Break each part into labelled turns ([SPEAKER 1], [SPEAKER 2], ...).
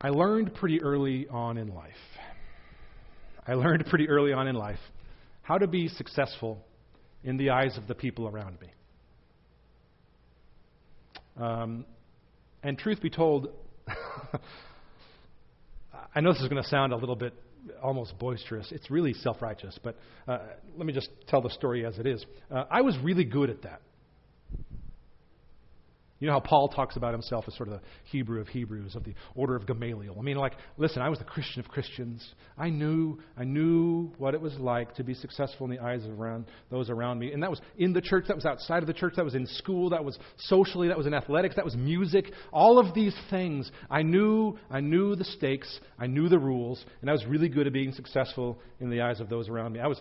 [SPEAKER 1] I learned pretty early on in life. I learned pretty early on in life how to be successful in the eyes of the people around me. Um, and truth be told, I know this is going to sound a little bit almost boisterous. It's really self righteous, but uh, let me just tell the story as it is. Uh, I was really good at that. You know how Paul talks about himself as sort of the Hebrew of Hebrews, of the order of Gamaliel. I mean, like, listen, I was the Christian of Christians. I knew, I knew what it was like to be successful in the eyes of around, those around me. And that was in the church, that was outside of the church, that was in school, that was socially, that was in athletics, that was music. All of these things, I knew, I knew the stakes, I knew the rules, and I was really good at being successful in the eyes of those around me. I was,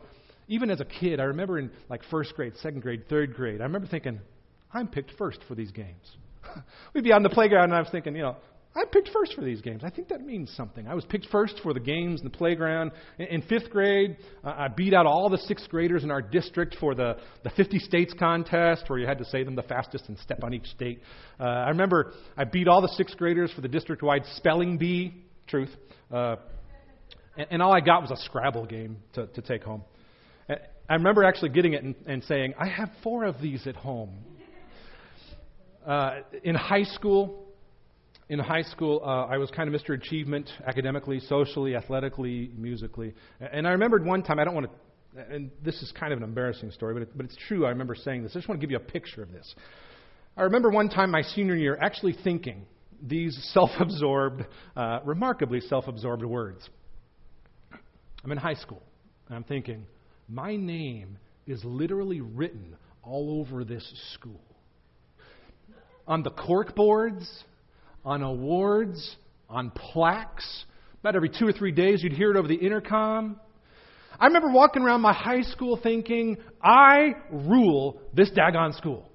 [SPEAKER 1] even as a kid, I remember in like first grade, second grade, third grade, I remember thinking, I'm picked first for these games. We'd be on the playground, and I was thinking, you know, I picked first for these games. I think that means something. I was picked first for the games in the playground. In, in fifth grade, uh, I beat out all the sixth graders in our district for the, the 50 states contest, where you had to say them the fastest and step on each state. Uh, I remember I beat all the sixth graders for the district wide spelling bee. Truth. Uh, and, and all I got was a Scrabble game to, to take home. I remember actually getting it and, and saying, I have four of these at home. Uh, in high school, in high school, uh, I was kind of Mr. Achievement academically, socially, athletically, musically. And I remembered one time, I don't want to, and this is kind of an embarrassing story, but, it, but it's true. I remember saying this. I just want to give you a picture of this. I remember one time my senior year actually thinking these self absorbed, uh, remarkably self absorbed words. I'm in high school, and I'm thinking, my name is literally written all over this school on the cork boards, on awards, on plaques. About every two or three days, you'd hear it over the intercom. I remember walking around my high school thinking, I rule this daggone school.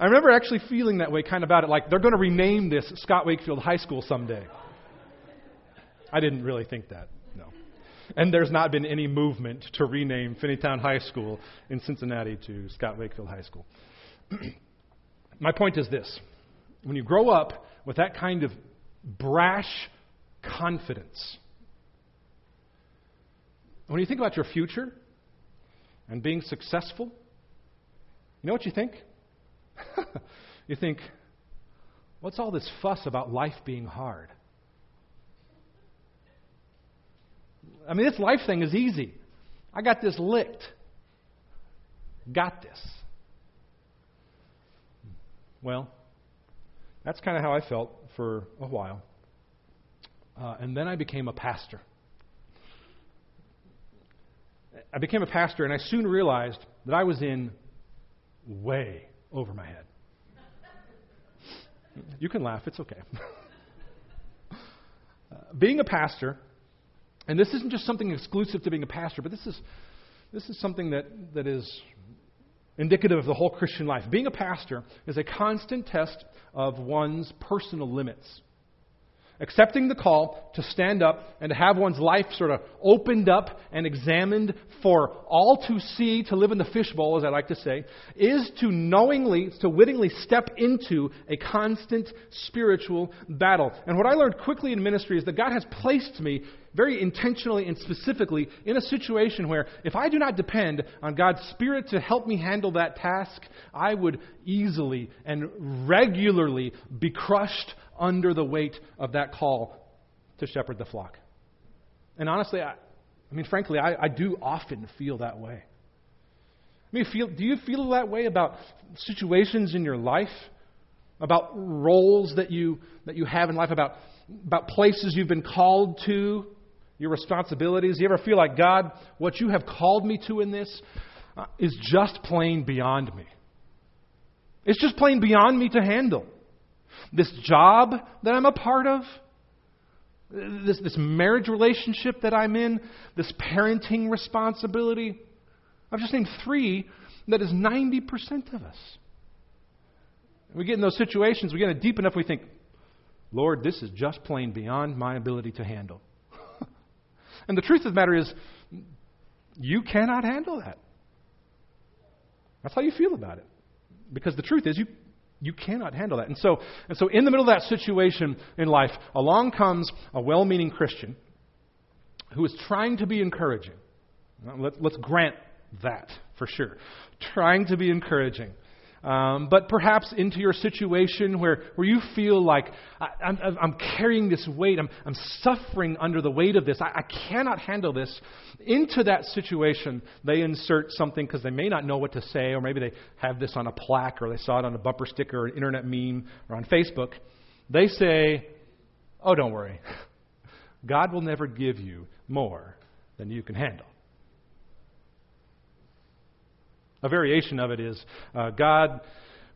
[SPEAKER 1] I remember actually feeling that way kind of about it, like they're going to rename this Scott Wakefield High School someday. I didn't really think that. And there's not been any movement to rename Finneytown High School in Cincinnati to Scott Wakefield High School. My point is this when you grow up with that kind of brash confidence, when you think about your future and being successful, you know what you think? you think, what's all this fuss about life being hard? I mean, this life thing is easy. I got this licked. Got this. Well, that's kind of how I felt for a while. Uh, and then I became a pastor. I became a pastor, and I soon realized that I was in way over my head. You can laugh, it's okay. uh, being a pastor, and this isn't just something exclusive to being a pastor, but this is, this is something that, that is indicative of the whole Christian life. Being a pastor is a constant test of one's personal limits. Accepting the call to stand up and to have one's life sort of opened up and examined for all to see, to live in the fishbowl, as I like to say, is to knowingly, to wittingly step into a constant spiritual battle. And what I learned quickly in ministry is that God has placed me very intentionally and specifically in a situation where if I do not depend on God's Spirit to help me handle that task, I would easily and regularly be crushed under the weight of that call to shepherd the flock. And honestly, I, I mean, frankly, I, I do often feel that way. I mean, feel, do you feel that way about situations in your life? About roles that you, that you have in life? About, about places you've been called to? Your responsibilities? You ever feel like, God, what you have called me to in this uh, is just plain beyond me? It's just plain beyond me to handle. This job that I'm a part of, this, this marriage relationship that I'm in, this parenting responsibility. I've just named three that is 90% of us. We get in those situations, we get it deep enough, we think, Lord, this is just plain beyond my ability to handle. And the truth of the matter is, you cannot handle that. That's how you feel about it. Because the truth is, you, You cannot handle that. And so, and so in the middle of that situation in life, along comes a well meaning Christian who is trying to be encouraging. Let, let's grant that for sure. Trying to be encouraging. Um, but perhaps into your situation where, where you feel like I, am I'm, I'm carrying this weight, I'm, I'm suffering under the weight of this, I, I cannot handle this. Into that situation, they insert something because they may not know what to say, or maybe they have this on a plaque, or they saw it on a bumper sticker, or an internet meme, or on Facebook. They say, Oh, don't worry. God will never give you more than you can handle. A variation of it is uh, God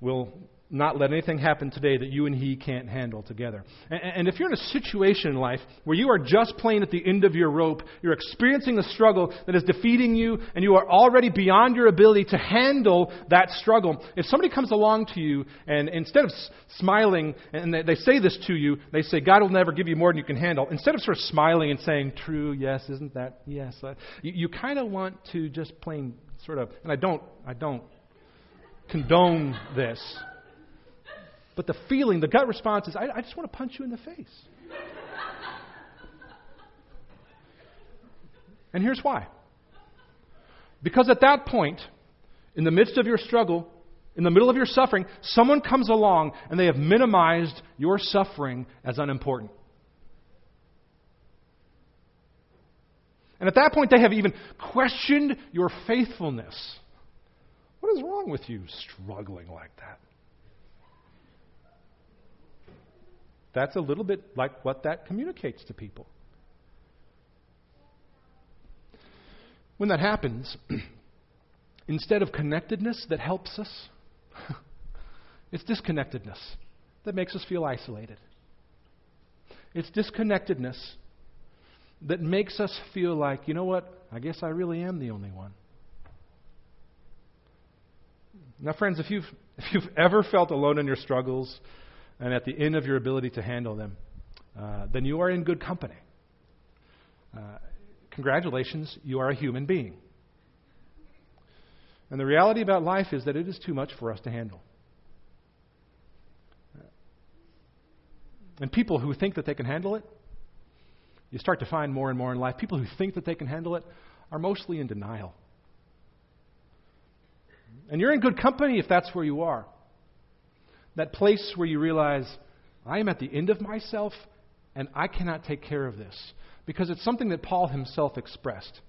[SPEAKER 1] will not let anything happen today that you and He can't handle together. And, and, if you're in a situation in life where you are just playing at the end of your rope, you're experiencing a struggle that is defeating you, and you are already beyond your ability to handle that struggle, if somebody comes along to you and instead of s- smiling, and they, they say this to you, they say, God will never give you more than you can handle, instead of sort of smiling and saying, True, yes, isn't that, yes, uh, you, you kind of want to just plain sort of, and I don't, I don't condone this. But the feeling, the gut response is, I, I just want to punch you in the face. and here's why. Because at that point, in the midst of your struggle, in the middle of your suffering, someone comes along and they have minimized your suffering as unimportant. And at that point, they have even questioned your faithfulness. What is wrong with you struggling like that? That's a little bit like what that communicates to people. When that happens, instead of connectedness that helps us, it's disconnectedness that makes us feel isolated. It's disconnectedness that makes us feel like, you know what, I guess I really am the only one. Now, friends, if you've, if you've ever felt alone in your struggles and at the end of your ability to handle them, uh, then you are in good company. Uh, congratulations, you are a human being. And the reality about life is that it is too much for us to handle. And people who think that they can handle it, you start to find more and more in life, people who think that they can handle it are mostly in denial. And you're in good company if that's where you are. That place where you realize, I am at the end of myself and I cannot take care of this. Because it's something that Paul himself expressed.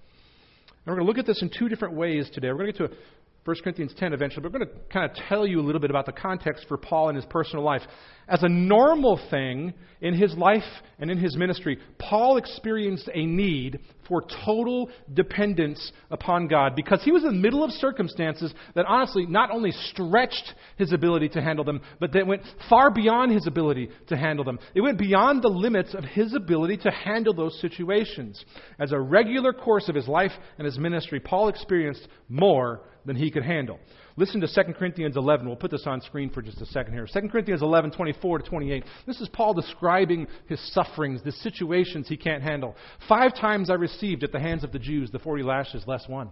[SPEAKER 1] And we're going to look at this in two different ways today. We're going to get to 1 Corinthians 10 eventually, but we're going to kind of tell you a little bit about the context for Paul and his personal life. As a normal thing in his life and in his ministry, Paul experienced a need for total dependence upon God because he was in the middle of circumstances that honestly not only stretched his ability to handle them, but that went far beyond his ability to handle them. It went beyond the limits of his ability to handle those situations. As a regular course of his life and his ministry, Paul experienced more than he could handle. Listen to 2 Corinthians 11. We'll put this on screen for just a second here. 2 Corinthians 11, 24 to 28. This is Paul describing his sufferings, the situations he can't handle. Five times I received at the hands of the Jews the 40 lashes less one.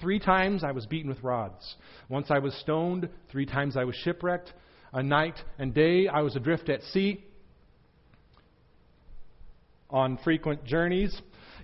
[SPEAKER 1] Three times I was beaten with rods. Once I was stoned. Three times I was shipwrecked. A night and day I was adrift at sea on frequent journeys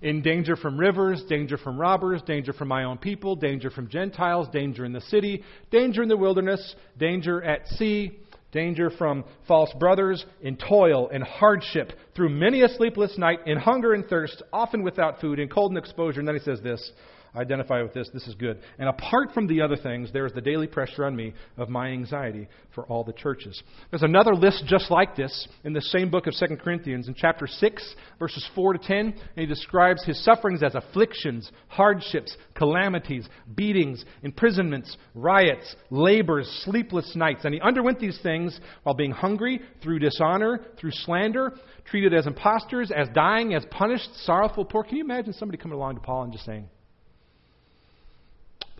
[SPEAKER 1] in danger from rivers, danger from robbers, danger from my own people, danger from Gentiles, danger in the city, danger in the wilderness, danger at sea, danger from false brothers, in toil, and hardship, through many a sleepless night, in hunger and thirst, often without food, in cold and exposure. And then he says this identify with this. This is good. And apart from the other things, there is the daily pressure on me of my anxiety for all the churches. There's another list just like this in the same book of 2 Corinthians in chapter 6, verses 4 to 10. And he describes his sufferings as afflictions, hardships, calamities, beatings, imprisonments, riots, labors, sleepless nights. And he underwent these things while being hungry, through dishonor, through slander, treated as impostors, as dying, as punished, sorrowful, poor. Can you imagine somebody coming along to Paul and just saying,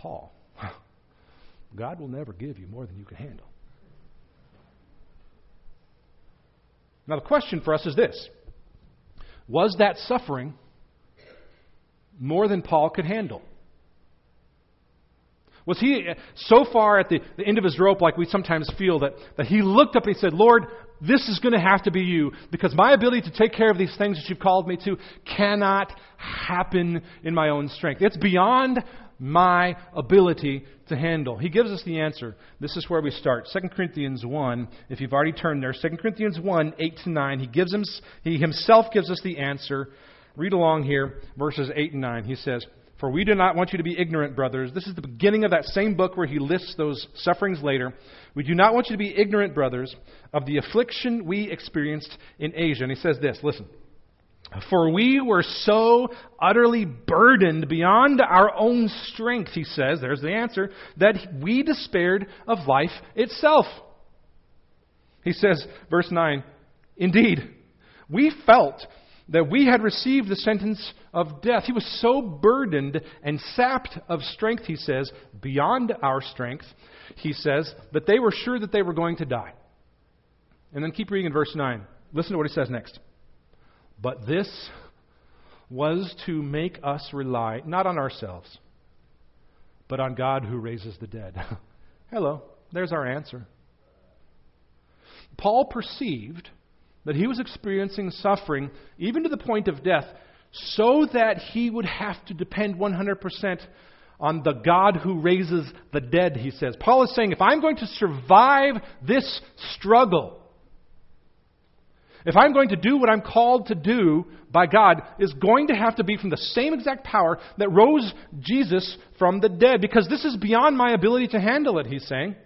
[SPEAKER 1] Paul, God will never give you more than you can handle. Now, the question for us is this Was that suffering more than Paul could handle? Was he uh, so far at the, the end of his rope, like we sometimes feel, that, that he looked up and he said, Lord, this is going to have to be you because my ability to take care of these things that you've called me to cannot happen in my own strength. It's beyond my ability to handle. He gives us the answer. This is where we start. 2 Corinthians 1, if you've already turned there, 2 Corinthians 1, 8 to 9. He, gives him, he himself gives us the answer. Read along here, verses 8 and 9. He says, For we do not want you to be ignorant, brothers. This is the beginning of that same book where he lists those sufferings later. We do not want you to be ignorant, brothers, of the affliction we experienced in Asia. And he says this listen. For we were so utterly burdened beyond our own strength, he says, there's the answer, that we despaired of life itself. He says, verse 9, Indeed, we felt that we had received the sentence of death. He was so burdened and sapped of strength, he says, beyond our strength, he says, that they were sure that they were going to die. And then keep reading in verse 9. Listen to what he says next. But this was to make us rely not on ourselves, but on God who raises the dead. Hello, there's our answer. Paul perceived that he was experiencing suffering, even to the point of death, so that he would have to depend 100% on the God who raises the dead, he says. Paul is saying, if I'm going to survive this struggle, if I'm going to do what I'm called to do by God, is going to have to be from the same exact power that rose Jesus from the dead, because this is beyond my ability to handle it, he's saying.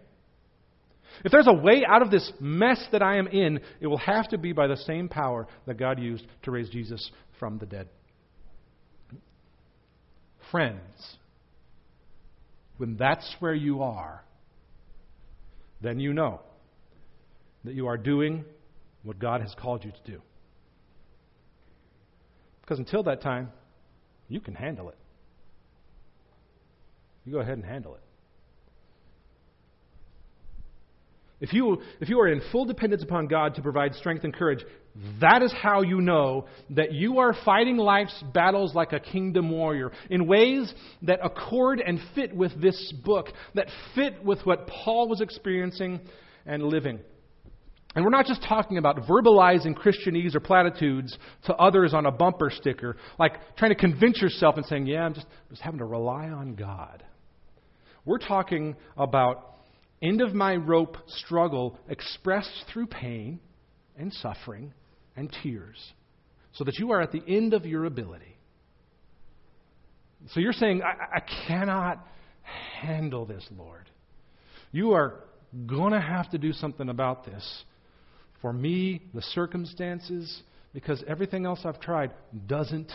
[SPEAKER 1] If there's a way out of this mess that I am in, it will have to be by the same power that God used to raise Jesus from the dead. Friends, when that's where you are, then you know that you are doing what God has called you to do. Because until that time, you can handle it. You go ahead and handle it. If you, if you are in full dependence upon God to provide strength and courage, that is how you know that you are fighting life's battles like a kingdom warrior in ways that accord and fit with this book, that fit with what Paul was experiencing and living. And we're not just talking about verbalizing Christianese or platitudes to others on a bumper sticker, like trying to convince yourself and saying, Yeah, I'm just, just having to rely on God. We're talking about end of my rope struggle expressed through pain and suffering and tears, so that you are at the end of your ability. So you're saying, I, I cannot handle this, Lord. You are going to have to do something about this for me, the circumstances, because everything else I've tried doesn't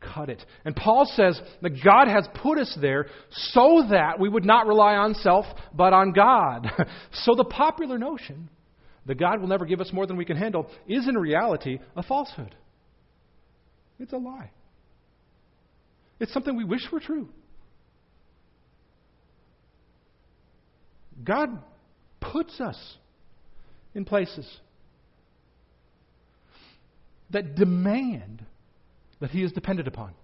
[SPEAKER 1] cut it. And Paul says that God has put us there so that we would not rely on self, but on God. so the popular notion that God will never give us more than we can handle is in reality a falsehood. It's a lie. It's something we wish were true. God puts us in places that demand that he is depended upon.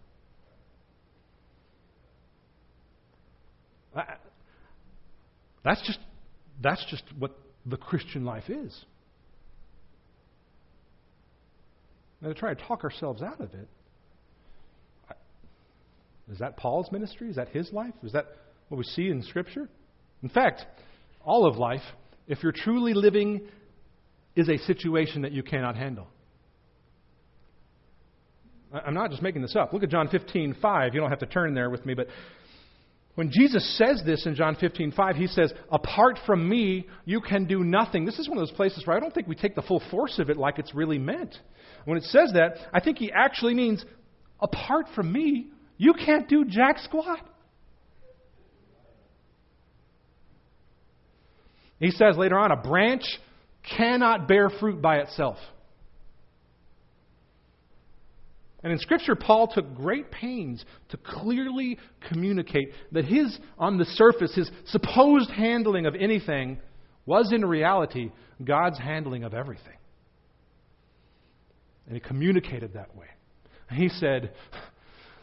[SPEAKER 1] That's just, that's just what the Christian life is. Now, to try to talk ourselves out of it, is that Paul's ministry? Is that his life? Is that what we see in Scripture? In fact, all of life, if you're truly living, is a situation that you cannot handle. I'm not just making this up. Look at John 15, 5. You don't have to turn there with me, but when Jesus says this in John 15, 5, he says, Apart from me, you can do nothing. This is one of those places where I don't think we take the full force of it like it's really meant. When it says that, I think he actually means, Apart from me, you can't do jack squat. He says later on, a branch cannot bear fruit by itself. And in Scripture, Paul took great pains to clearly communicate that his, on the surface, his supposed handling of anything was in reality God's handling of everything. And he communicated that way. He said,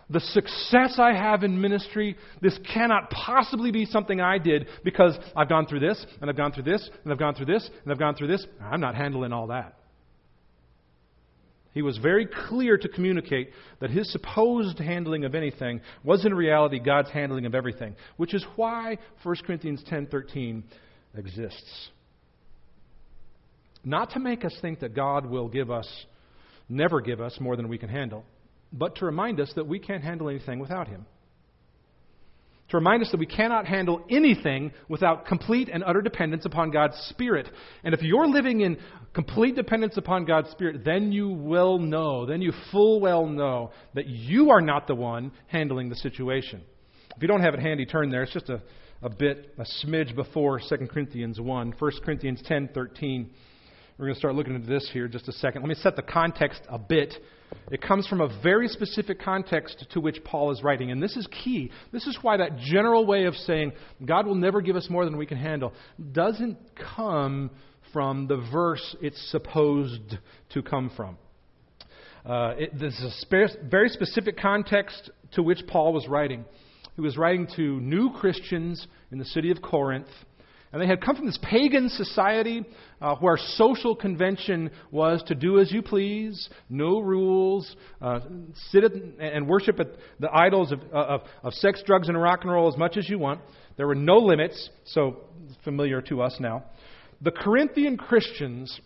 [SPEAKER 1] the success I have in ministry, this cannot possibly be something I did because I've gone through this, and I've gone through this, and I've gone through this, and I've gone through this. I'm not handling all that. He was very clear to communicate that his supposed handling of anything was in reality God's handling of everything, which is why 1 Corinthians 10:13 exists. Not to make us think that God will give us never give us more than we can handle but to remind us that we can't handle anything without Him. To remind us that we cannot handle anything without complete and utter dependence upon God's Spirit. And if you're living in complete dependence upon God's Spirit, then you will know, then you full well know that you are not the one handling the situation. If you don't have it handy, turn there. It's just a, a bit, a smidge before 2 Corinthians 1. 1 Corinthians 10 13. We're going to start looking into this here just a second. Let me set the context a bit it comes from a very specific context to which Paul is writing. And this is key. This is why that general way of saying, God will never give us more than we can handle, doesn't come from the verse it's supposed to come from. Uh, it, this is a very specific context to which Paul was writing. He was writing to new Christians in the city of Corinth and they had come from this pagan society uh, where social convention was to do as you please, no rules, uh, sit at, and worship at the idols of, uh, of, of sex, drugs, and rock and roll as much as you want. There were no limits, so familiar to us now. The Corinthian Christians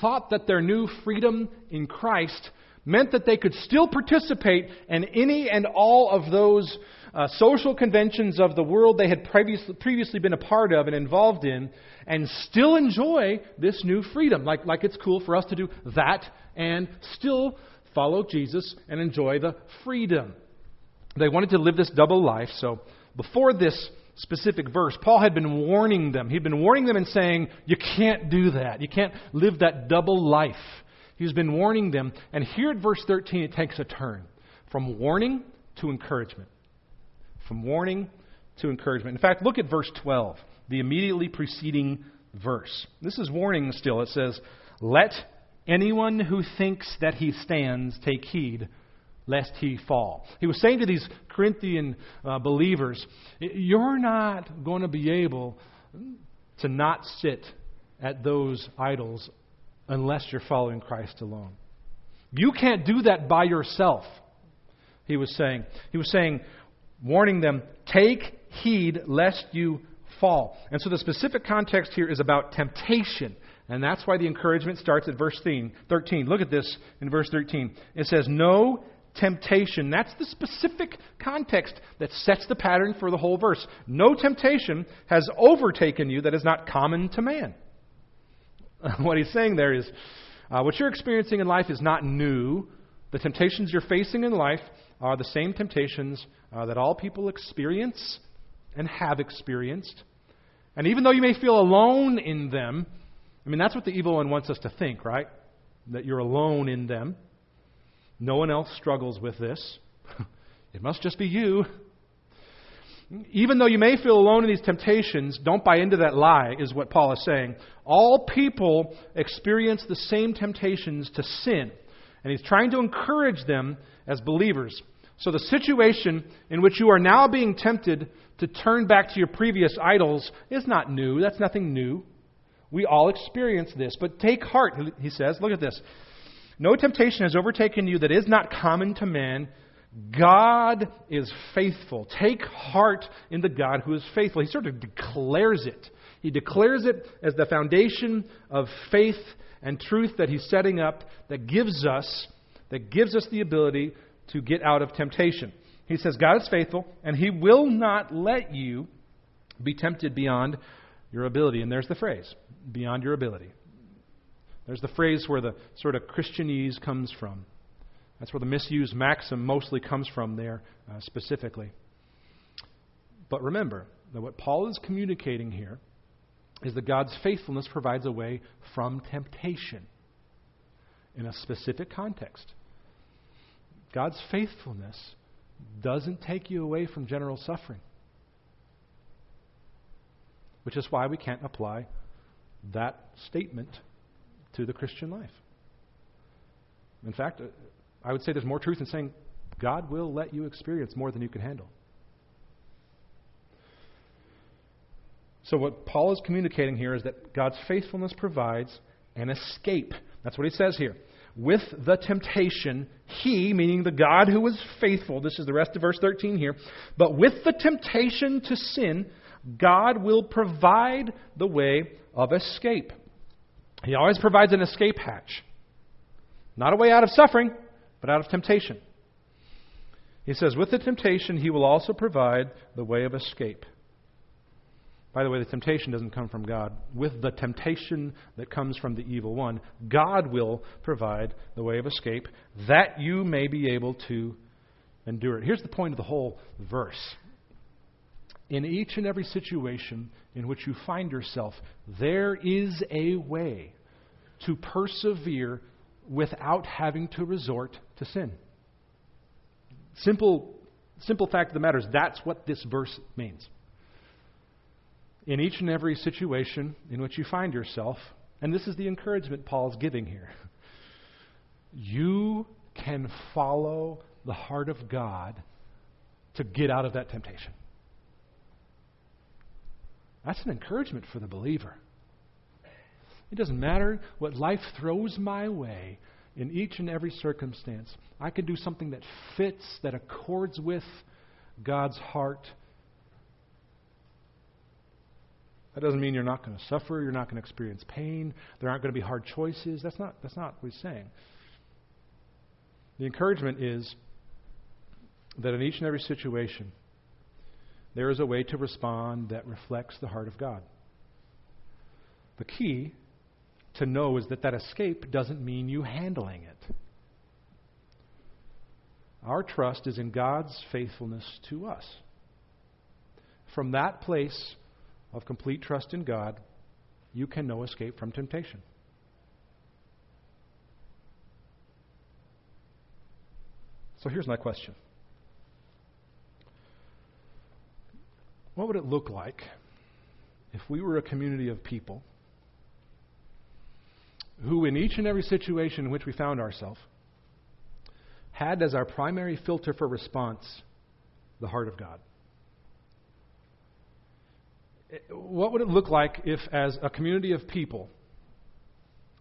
[SPEAKER 1] thought that their new freedom in Christ meant that they could still participate in any and all of those uh, social conventions of the world they had previously, previously been a part of and involved in, and still enjoy this new freedom. Like, like it's cool for us to do that and still follow Jesus and enjoy the freedom. They wanted to live this double life, so before this specific verse, Paul had been warning them. He'd been warning them and saying, You can't do that. You can't live that double life. He's been warning them. And here at verse 13, it takes a turn from warning to encouragement from warning to encouragement. In fact, look at verse 12, the immediately preceding verse. This is warning still. It says, Let anyone who thinks that he stands take heed lest he fall. He was saying to these Corinthian uh, believers, You're not going to be able to not sit at those idols unless you're following Christ alone. You can't do that by yourself, he was saying. He was saying, warning them, Take heed lest you fall. And so the specific context here is about temptation. And that's why the encouragement starts at verse 13. Look at this in verse 13. It says, No temptation. That's the specific context that sets the pattern for the whole verse. No temptation has overtaken you that is not common to man. what he's saying there is uh, what you're experiencing in life is not new. The temptations you're facing in life are the same temptations uh, that all people experience and have experienced. And even though you may feel alone in them, I mean, that's what the evil one wants us to think, right? That you're alone in them. No one else struggles with this. it must just be you. Even though you may feel alone in these temptations, don't buy into that lie, is what Paul is saying. All people experience the same temptations to sin. And he's trying to encourage them as believers. So the situation in which you are now being tempted to turn back to your previous idols is not new. That's nothing new. We all experience this. But take heart, he says. Look at this. No temptation has overtaken you that is not common to man. God is faithful. Take heart in the God who is faithful. He sort of declares it. He declares it as the foundation of faith and truth that he's setting up that gives us that gives us the ability to get out of temptation. He says, God is faithful, and He will not let you be tempted beyond your ability. And there's the phrase, beyond your ability. There's the phrase where the sort of Christianese comes from. That's where the misused maxim mostly comes from there, uh, specifically. But remember that what Paul is communicating here is that God's faithfulness provides a way from temptation in a specific context. God's faithfulness doesn't take you away from general suffering. Which is why we can't apply that statement to the Christian life. In fact, I would say there's more truth in saying God will let you experience more than you can handle. So, what Paul is communicating here is that God's faithfulness provides an escape. That's what he says here. With the temptation, he, meaning the God who is faithful, this is the rest of verse 13 here, but with the temptation to sin, God will provide the way of escape. He always provides an escape hatch. Not a way out of suffering, but out of temptation. He says, with the temptation, he will also provide the way of escape. By the way, the temptation doesn't come from God. With the temptation that comes from the evil one, God will provide the way of escape that you may be able to endure it. Here's the point of the whole verse. In each and every situation in which you find yourself, there is a way to persevere without having to resort to sin. Simple, simple fact of the matter is that's what this verse means in each and every situation in which you find yourself, and this is the encouragement Paul's giving here, you can follow the heart of God to get out of that temptation. That's an encouragement for the believer. It doesn't matter what life throws my way in each and every circumstance. I can do something that fits, that accords with God's heart That doesn't mean you're not going to suffer, you're not going to experience pain, there aren't going to be hard choices. That's not, that's not what he's saying. The encouragement is that in each and every situation, there is a way to respond that reflects the heart of God. The key to know is that that escape doesn't mean you handling it. Our trust is in God's faithfulness to us. From that place, of complete trust in God, you can no escape from temptation. So here's my question What would it look like if we were a community of people who, in each and every situation in which we found ourselves, had as our primary filter for response the heart of God? what would it look like if, as a community of people,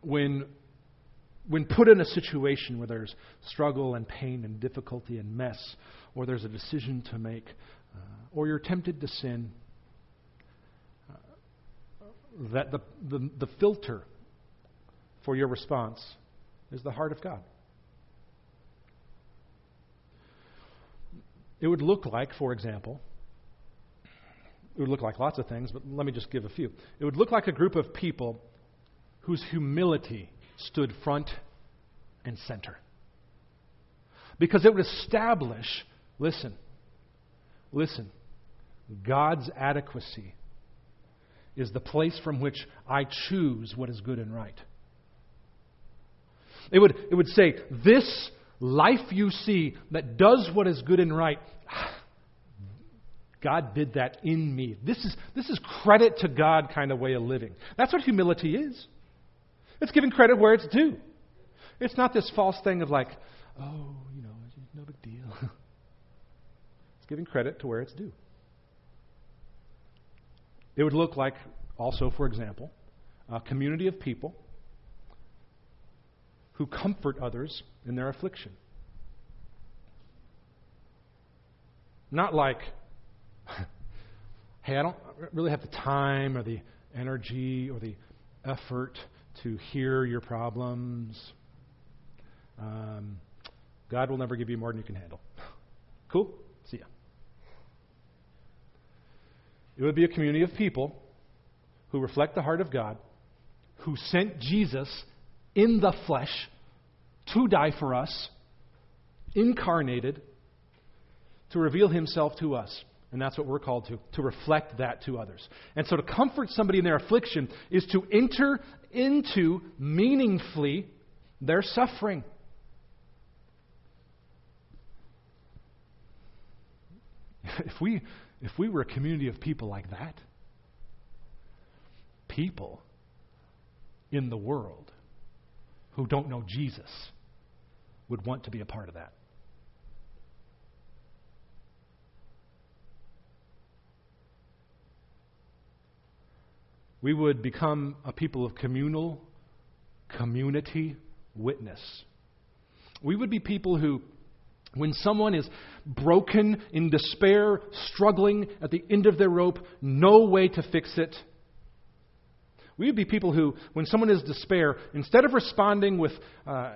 [SPEAKER 1] when, when put in a situation where there's struggle and pain and difficulty and mess, or there's a decision to make, uh, or you're tempted to sin, uh, that the, the, the filter for your response is the heart of God? It would look like, for example, it would look like lots of things, but let me just give a few. It would look like a group of people whose humility stood front and center. Because it would establish, listen, listen, God's adequacy is the place from which I choose what is good and right. It would, it would say, This life you see that does what is good and right, God did that in me. This is, this is credit to God kind of way of living. That's what humility is. It's giving credit where it's due. It's not this false thing of like, oh, you know, no big deal. it's giving credit to where it's due. It would look like, also, for example, a community of people who comfort others in their affliction. Not like, hey, I don't really have the time or the energy or the effort to hear your problems. Um, God will never give you more than you can handle. Cool? See ya. It would be a community of people who reflect the heart of God, who sent Jesus in the flesh to die for us, incarnated, to reveal himself to us. And that's what we're called to, to reflect that to others. And so to comfort somebody in their affliction is to enter into meaningfully their suffering. If we, if we were a community of people like that, people in the world who don't know Jesus would want to be a part of that. We would become a people of communal, community witness. We would be people who, when someone is broken, in despair, struggling at the end of their rope, no way to fix it, we would be people who, when someone is despair, instead of responding with uh,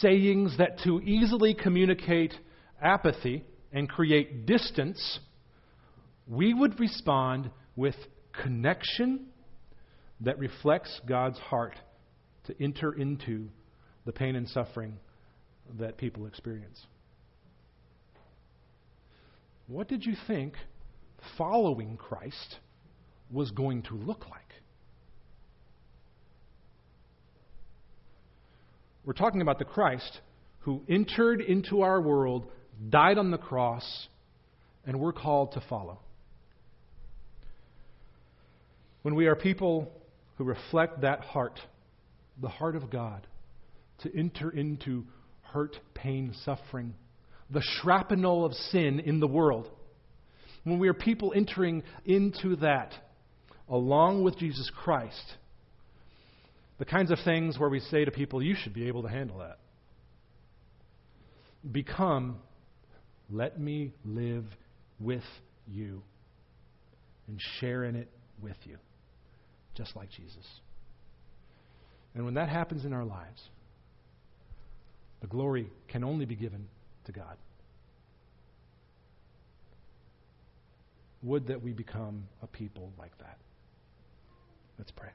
[SPEAKER 1] sayings that too easily communicate apathy and create distance, we would respond with connection that reflects God's heart to enter into the pain and suffering that people experience. What did you think following Christ was going to look like? We're talking about the Christ who entered into our world, died on the cross, and we're called to follow. When we are people who reflect that heart, the heart of God, to enter into hurt, pain, suffering, the shrapnel of sin in the world, when we are people entering into that along with Jesus Christ, the kinds of things where we say to people, you should be able to handle that, become, let me live with you and share in it with you, just like Jesus. And when that happens in our lives, the glory can only be given to God. Would that we become a people like that. Let's pray.